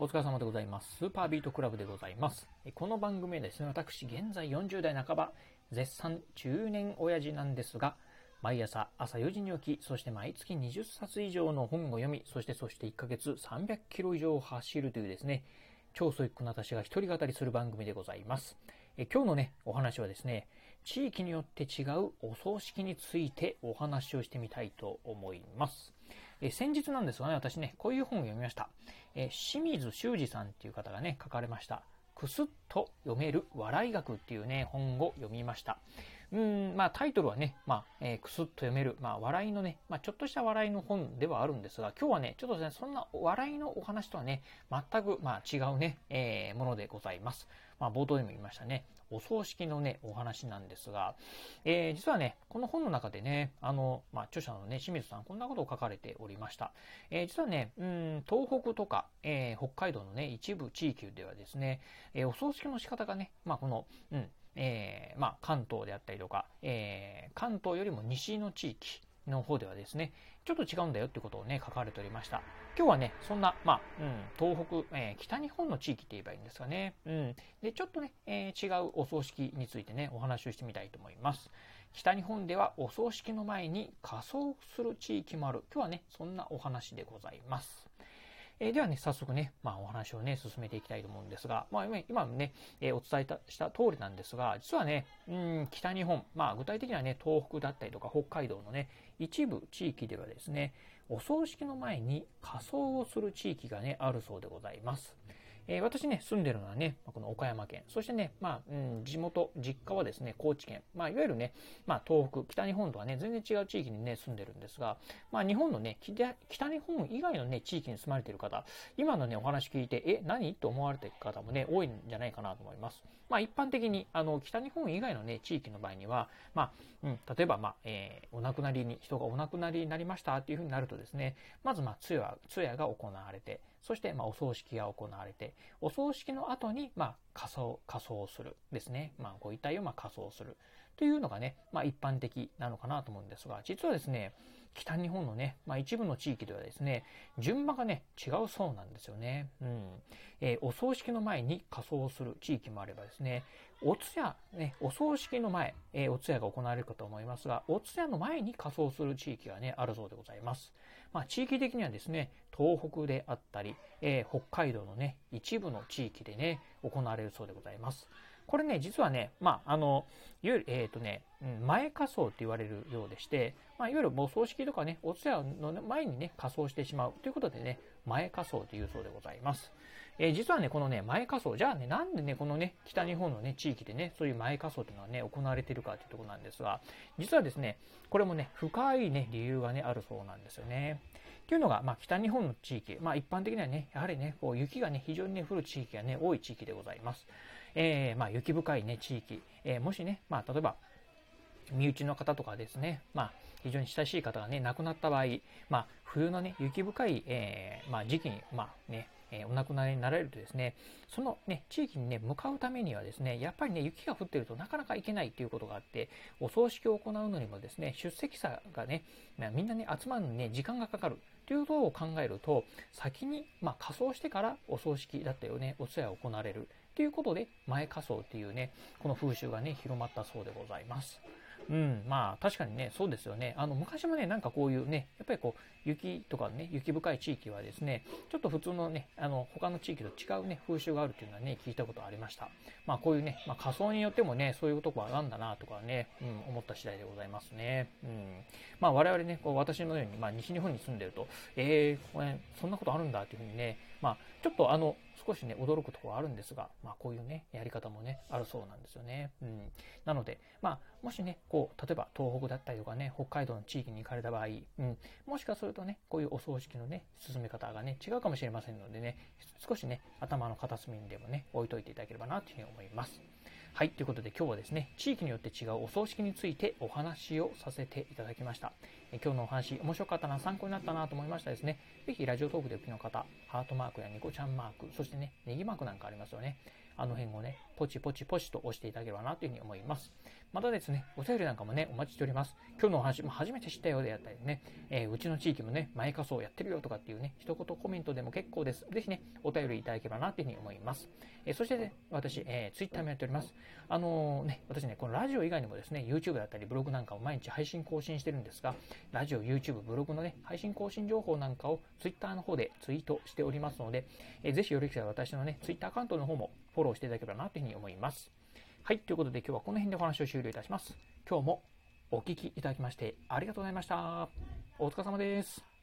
お疲れ様でございます。スーパービートクラブでございます。この番組はですね、私、現在40代半ば、絶賛中年親父なんですが、毎朝朝4時に起き、そして毎月20冊以上の本を読み、そしてそして1ヶ月300キロ以上走るというですね、超ソイックな私が一人語りする番組でございます。え今日のね、お話はですね、地域によって違うお葬式についてお話をしてみたいと思います。え先日なんですがね、私ね、こういう本を読みました。え清水修二さんっていう方がね、書かれました。くすっと読める笑い学っていうね、本を読みました。うん、まあタイトルはね、まあ、えーくすっと読める、まあ笑いのね、まあちょっとした笑いの本ではあるんですが、今日はね、ちょっとね、そんな笑いのお話とはね、全く、まあ違うね、えーものでございます。まあ冒頭でも言いましたね、お葬式のね、お話なんですが、えー実はね、この本の中でね、あの、まあ著者のね、清水さん、こんなことを書かれておりました。えー実はね、うん、東北とか、えー北海道のね、一部地域ではですね、えお葬式の仕方がね、まあこの、うん、えまあ、関東であったりとか、え関東よりも西の地域の方ではですね、ちょっと違うんだよってことをね、書かれておりました。今日はね、そんな、まあ、うん、東北、えー北日本の地域って言えばいいんですかね。うん。で、ちょっとね、えー違うお葬式についてね、お話をしてみたいと思います。北日本ではお葬式の前に仮装する地域もある。今日はね、そんなお話でございます。えーではね、早速ね、まあお話をね、進めていきたいと思うんですが、まあ今今ね、えーお伝えした通りなんですが、実はね、うん、北日本、まあ具体的にはね、東北だったりとか北海道のね、一部地域ではですね、お葬式の前に仮装をする地域がね、あるそうでございます。えー私ね、住んでるのはね、この岡山県、そしてね、まあ、うん、地元、実家はですね、高知県、まあ、いわゆるね、まあ、東北、北日本とはね、全然違う地域にね、住んでるんですが、まあ、日本のね、北日本以外のね、地域に住まれてる方、今のね、お話聞いて、え、何と思われてる方もね、多いんじゃないかなと思います。まあ、一般的に、あの、北日本以外のね、地域の場合には、まあ、うん、例えば、まあ、えーお亡くなりに、人がお亡くなりになりましたっていうふうになるとですね、まず、まあ、通夜、通夜が行われて、そして、まあ、お葬式が行われて、お葬式の後に、まあ、仮装、仮装するですね。まあ、ご遺体を、まあ、仮装する。というのがね、まあ、一般的なのかなと思うんですが、実はですね、北日本のね、まあ、一部の地域ではですね、順番がね、違うそうなんですよね。うん。えーお葬式の前に仮装する地域もあればですね、お通夜、ね、お葬式の前、えーお通夜が行われるかと思いますが、お通夜の前に仮装する地域がね、あるそうでございます。まあ、地域的にはですね、東北であったり、えー北海道のね、一部の地域でね、行われるそうでございます。これね、実はね、まあ、あの、いわゆる、えっ、とね、前仮装って言われるようでして、まあ、いわゆるお葬式とかね、お通夜の前にね、仮装してしまうということでね、前仮装というそうでございます。えー実はね、このね、前仮装、じゃあね、なんでね、このね、北日本のね、地域でね、そういう前仮装というのはね、行われているかというところなんですが、実はですね、これもね、深いね、理由がね、あるそうなんですよね。というのが、まあ、北日本の地域、まあ、一般的にはね、やはりね、こう雪がね、非常にね、降る地域がね、多い地域でございます。えーまあ、雪深いね、地域、えーもしね、まあ、例えば、身内の方とかですね、まあ、非常に親しい方がね、亡くなった場合、まあ、冬のね、雪深い、えーまあ、時期に、まあね、えお亡くなりになられるとですね、そのね、地域にね、向かうためにはですね、やっぱりね、雪が降ってるとなかなか行けないということがあって、お葬式を行うのにもですね、出席者がね、まあみんなね、集まるのにね、時間がかかる。ていうことを考えると、先に、まあ、仮装してからお葬式だったよね、お通夜を行われるということで、前仮装っていうね、この風習がね、広まったそうでございます。うん、まあ確かにね、そうですよね。あの昔もね、なんかこういうね、やっぱりこう雪とかね、雪深い地域はですね、ちょっと普通のね、あの他の地域と違うね、風習があるっていうのはね、聞いたことありました。まあこういうね、まあ仮想によってもね、そういうとこはあるんだなとかね、うん、思った次第でございますね。うん。まあ我々ね、こう私のように、まあ西日本に住んでると、えー、これ、そんなことあるんだっていうふうにね、まあちょっとあの、少しね、驚くところはあるんですが、まあこういうね、やり方もね、あるそうなんですよね。うん。なので、まあもしね、こう、例えば東北だったりとかね、北海道の地域に行かれた場合、うん、もしかするとね、こういうお葬式のね、進め方がね、違うかもしれませんのでね、少しね、頭の片隅にでもね、置いといていただければなというふうに思います。はい、ということで今日はですね、地域によって違うお葬式についてお話をさせていただきました。今日のお話、面白かったな、参考になったなと思いましたですね。ぜひラジオトークでお聞きの方、ハートマークやニコちゃんマーク、そしてね、ネギマークなんかありますよね。あの辺をね、ポチポチポチと押していただければなというふうに思います。またですね、お便りなんかもね、お待ちしております。今日のお話、も初めて知ったようであったりね、えー、うちの地域もね、前仮装やってるよとかっていうね、一言コメントでも結構です。ぜひね、お便りいただければなというふうに思います。えー、そしてね、私、えー、ツイッターもやっております。あのね、私ね、このラジオ以外にもですね、YouTube だったりブログなんかを毎日配信更新してるんですが、ラジオ、YouTube、ブログのね、配信更新情報なんかを Twitter の方でツイートしておりますので、えー、ぜひよろしければ私のね、Twitter アカウントの方もフォローしていただければなというふうに思います。はい、ということで今日はこの辺でお話を終了いたします。今日もお聴きいただきましてありがとうございました。お疲れ様です。